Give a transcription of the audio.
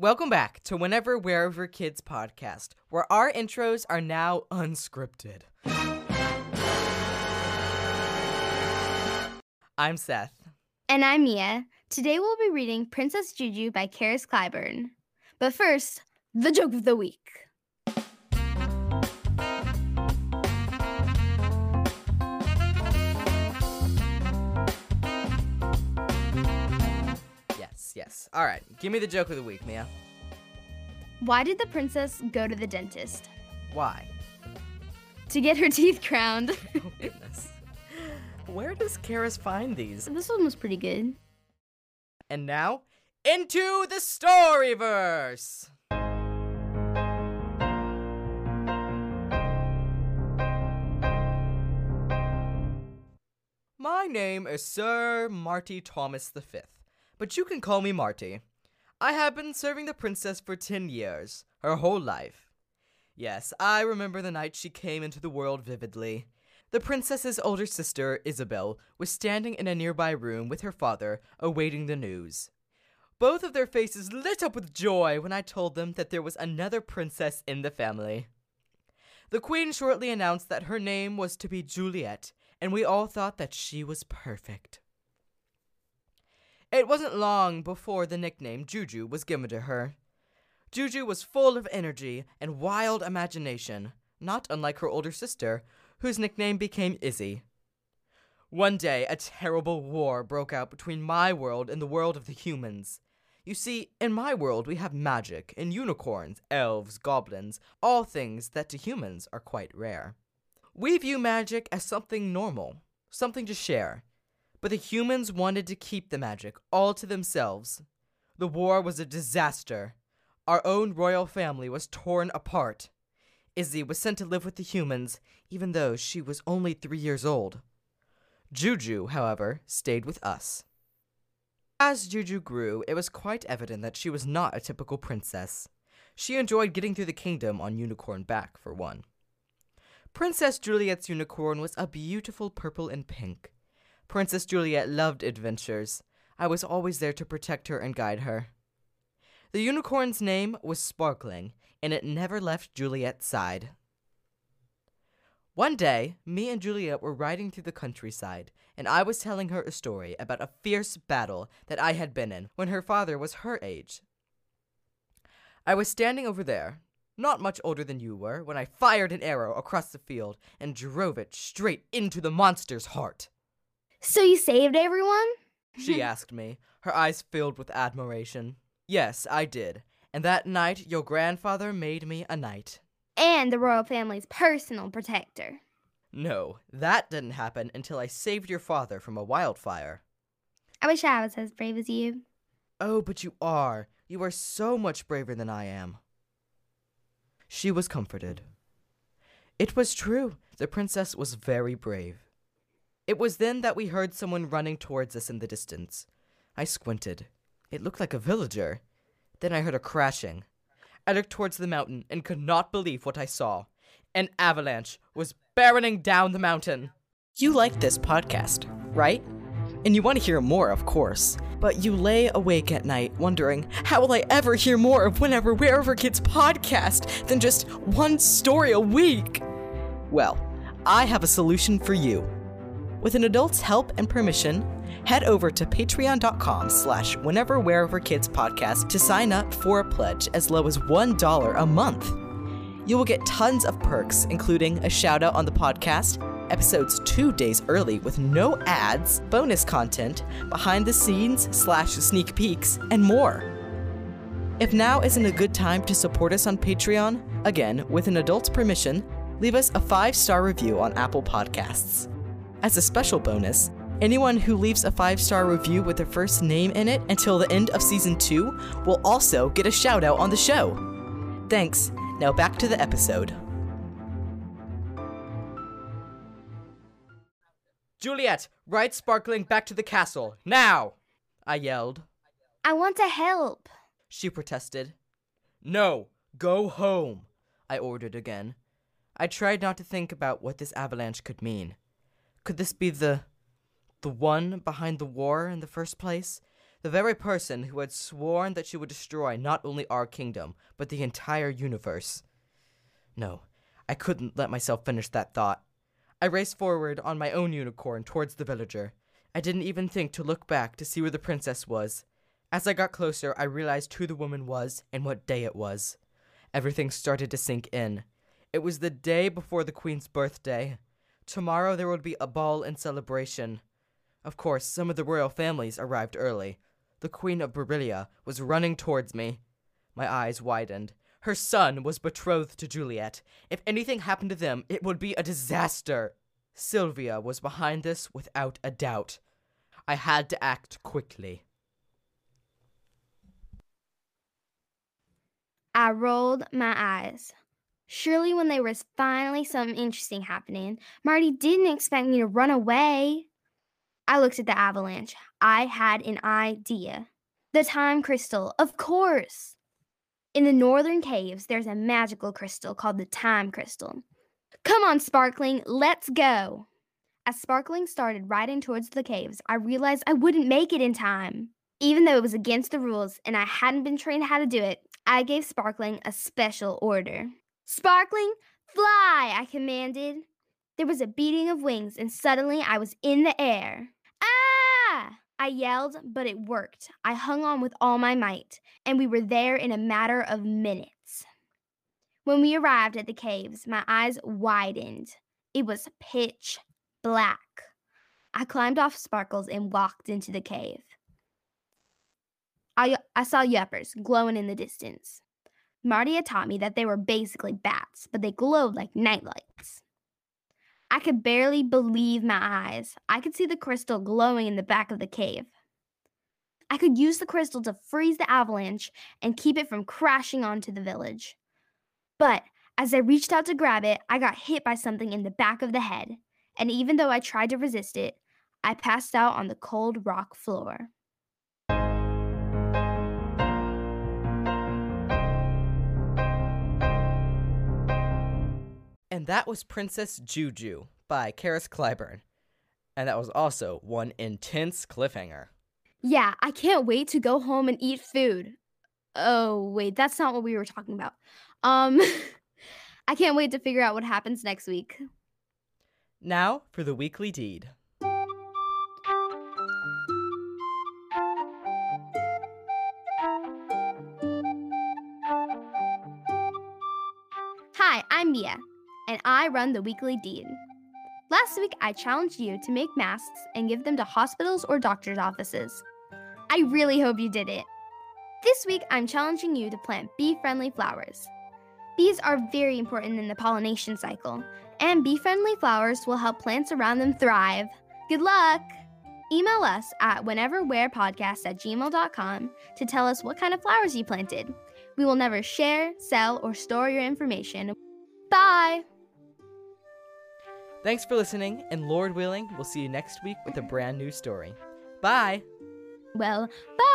Welcome back to Whenever Wherever Kids podcast, where our intros are now unscripted. I'm Seth. And I'm Mia. Today we'll be reading Princess Juju by Karis Clyburn. But first, the joke of the week. Yes. All right, give me the joke of the week, Mia. Why did the princess go to the dentist? Why? To get her teeth crowned. Oh, goodness. Where does Karis find these? this one was pretty good. And now, into the Storyverse! My name is Sir Marty Thomas V, but you can call me Marty. I have been serving the princess for 10 years, her whole life. Yes, I remember the night she came into the world vividly. The princess's older sister, Isabel, was standing in a nearby room with her father, awaiting the news. Both of their faces lit up with joy when I told them that there was another princess in the family. The queen shortly announced that her name was to be Juliet, and we all thought that she was perfect. It wasn't long before the nickname Juju was given to her. Juju was full of energy and wild imagination, not unlike her older sister, whose nickname became Izzy. One day, a terrible war broke out between my world and the world of the humans. You see, in my world, we have magic and unicorns, elves, goblins, all things that to humans are quite rare. We view magic as something normal, something to share. But the humans wanted to keep the magic all to themselves. The war was a disaster. Our own royal family was torn apart. Izzy was sent to live with the humans, even though she was only three years old. Juju, however, stayed with us. As Juju grew, it was quite evident that she was not a typical princess. She enjoyed getting through the kingdom on unicorn back, for one. Princess Juliet's unicorn was a beautiful purple and pink. Princess Juliet loved adventures. I was always there to protect her and guide her. The unicorn's name was Sparkling, and it never left Juliet's side. One day, me and Juliet were riding through the countryside, and I was telling her a story about a fierce battle that I had been in when her father was her age. I was standing over there, not much older than you were, when I fired an arrow across the field and drove it straight into the monster's heart. So you saved everyone? She asked me, her eyes filled with admiration. Yes, I did. And that night, your grandfather made me a knight. And the royal family's personal protector. No, that didn't happen until I saved your father from a wildfire. I wish I was as brave as you. Oh, but you are. You are so much braver than I am. She was comforted. It was true. The princess was very brave. It was then that we heard someone running towards us in the distance. I squinted. It looked like a villager. Then I heard a crashing. I looked towards the mountain and could not believe what I saw. An avalanche was barreling down the mountain. You like this podcast, right? And you want to hear more, of course. But you lay awake at night wondering, how will I ever hear more of Whenever Wherever Kids podcast than just one story a week? Well, I have a solution for you. With an adult's help and permission, head over to patreon.com slash whenever wherever kids podcast to sign up for a pledge as low as $1 a month. You will get tons of perks, including a shout out on the podcast, episodes two days early with no ads, bonus content, behind the scenes slash sneak peeks, and more. If now isn't a good time to support us on Patreon, again, with an adult's permission, leave us a five star review on Apple Podcasts. As a special bonus, anyone who leaves a five star review with their first name in it until the end of season two will also get a shout out on the show. Thanks. Now back to the episode. Juliet, ride Sparkling back to the castle, now! I yelled. I want to help. She protested. No, go home, I ordered again. I tried not to think about what this avalanche could mean. Could this be the. the one behind the war in the first place? the very person who had sworn that she would destroy not only our kingdom, but the entire universe. No, I couldn't let myself finish that thought. I raced forward on my own unicorn towards the villager. I didn't even think to look back to see where the princess was. As I got closer, I realized who the woman was and what day it was. Everything started to sink in. It was the day before the queen's birthday. Tomorrow there would be a ball and celebration. Of course, some of the royal families arrived early. The Queen of Berilia was running towards me. My eyes widened. Her son was betrothed to Juliet. If anything happened to them, it would be a disaster. Sylvia was behind this without a doubt. I had to act quickly. I rolled my eyes. Surely, when there was finally something interesting happening, Marty didn't expect me to run away. I looked at the avalanche. I had an idea. The time crystal, of course. In the northern caves, there's a magical crystal called the time crystal. Come on, Sparkling, let's go. As Sparkling started riding towards the caves, I realized I wouldn't make it in time. Even though it was against the rules and I hadn't been trained how to do it, I gave Sparkling a special order. Sparkling, fly, I commanded. There was a beating of wings, and suddenly I was in the air. Ah! I yelled, but it worked. I hung on with all my might, and we were there in a matter of minutes. When we arrived at the caves, my eyes widened. It was pitch black. I climbed off Sparkles and walked into the cave. I, I saw yuppers glowing in the distance. Marty had taught me that they were basically bats, but they glowed like nightlights. I could barely believe my eyes. I could see the crystal glowing in the back of the cave. I could use the crystal to freeze the avalanche and keep it from crashing onto the village. But as I reached out to grab it, I got hit by something in the back of the head, and even though I tried to resist it, I passed out on the cold rock floor. And that was Princess Juju by Karis Clyburn. And that was also one intense cliffhanger. Yeah, I can't wait to go home and eat food. Oh, wait, that's not what we were talking about. Um I can't wait to figure out what happens next week. Now for the weekly deed. Hi, I'm Mia, and I run the weekly deed. Last week, I challenged you to make masks and give them to hospitals or doctors' offices. I really hope you did it. This week, I'm challenging you to plant bee friendly flowers. Bees are very important in the pollination cycle, and bee friendly flowers will help plants around them thrive. Good luck! Email us at wheneverwherepodcast at gmail.com to tell us what kind of flowers you planted. We will never share, sell, or store your information. Bye! Thanks for listening, and Lord willing, we'll see you next week with a brand new story. Bye! Well, bye!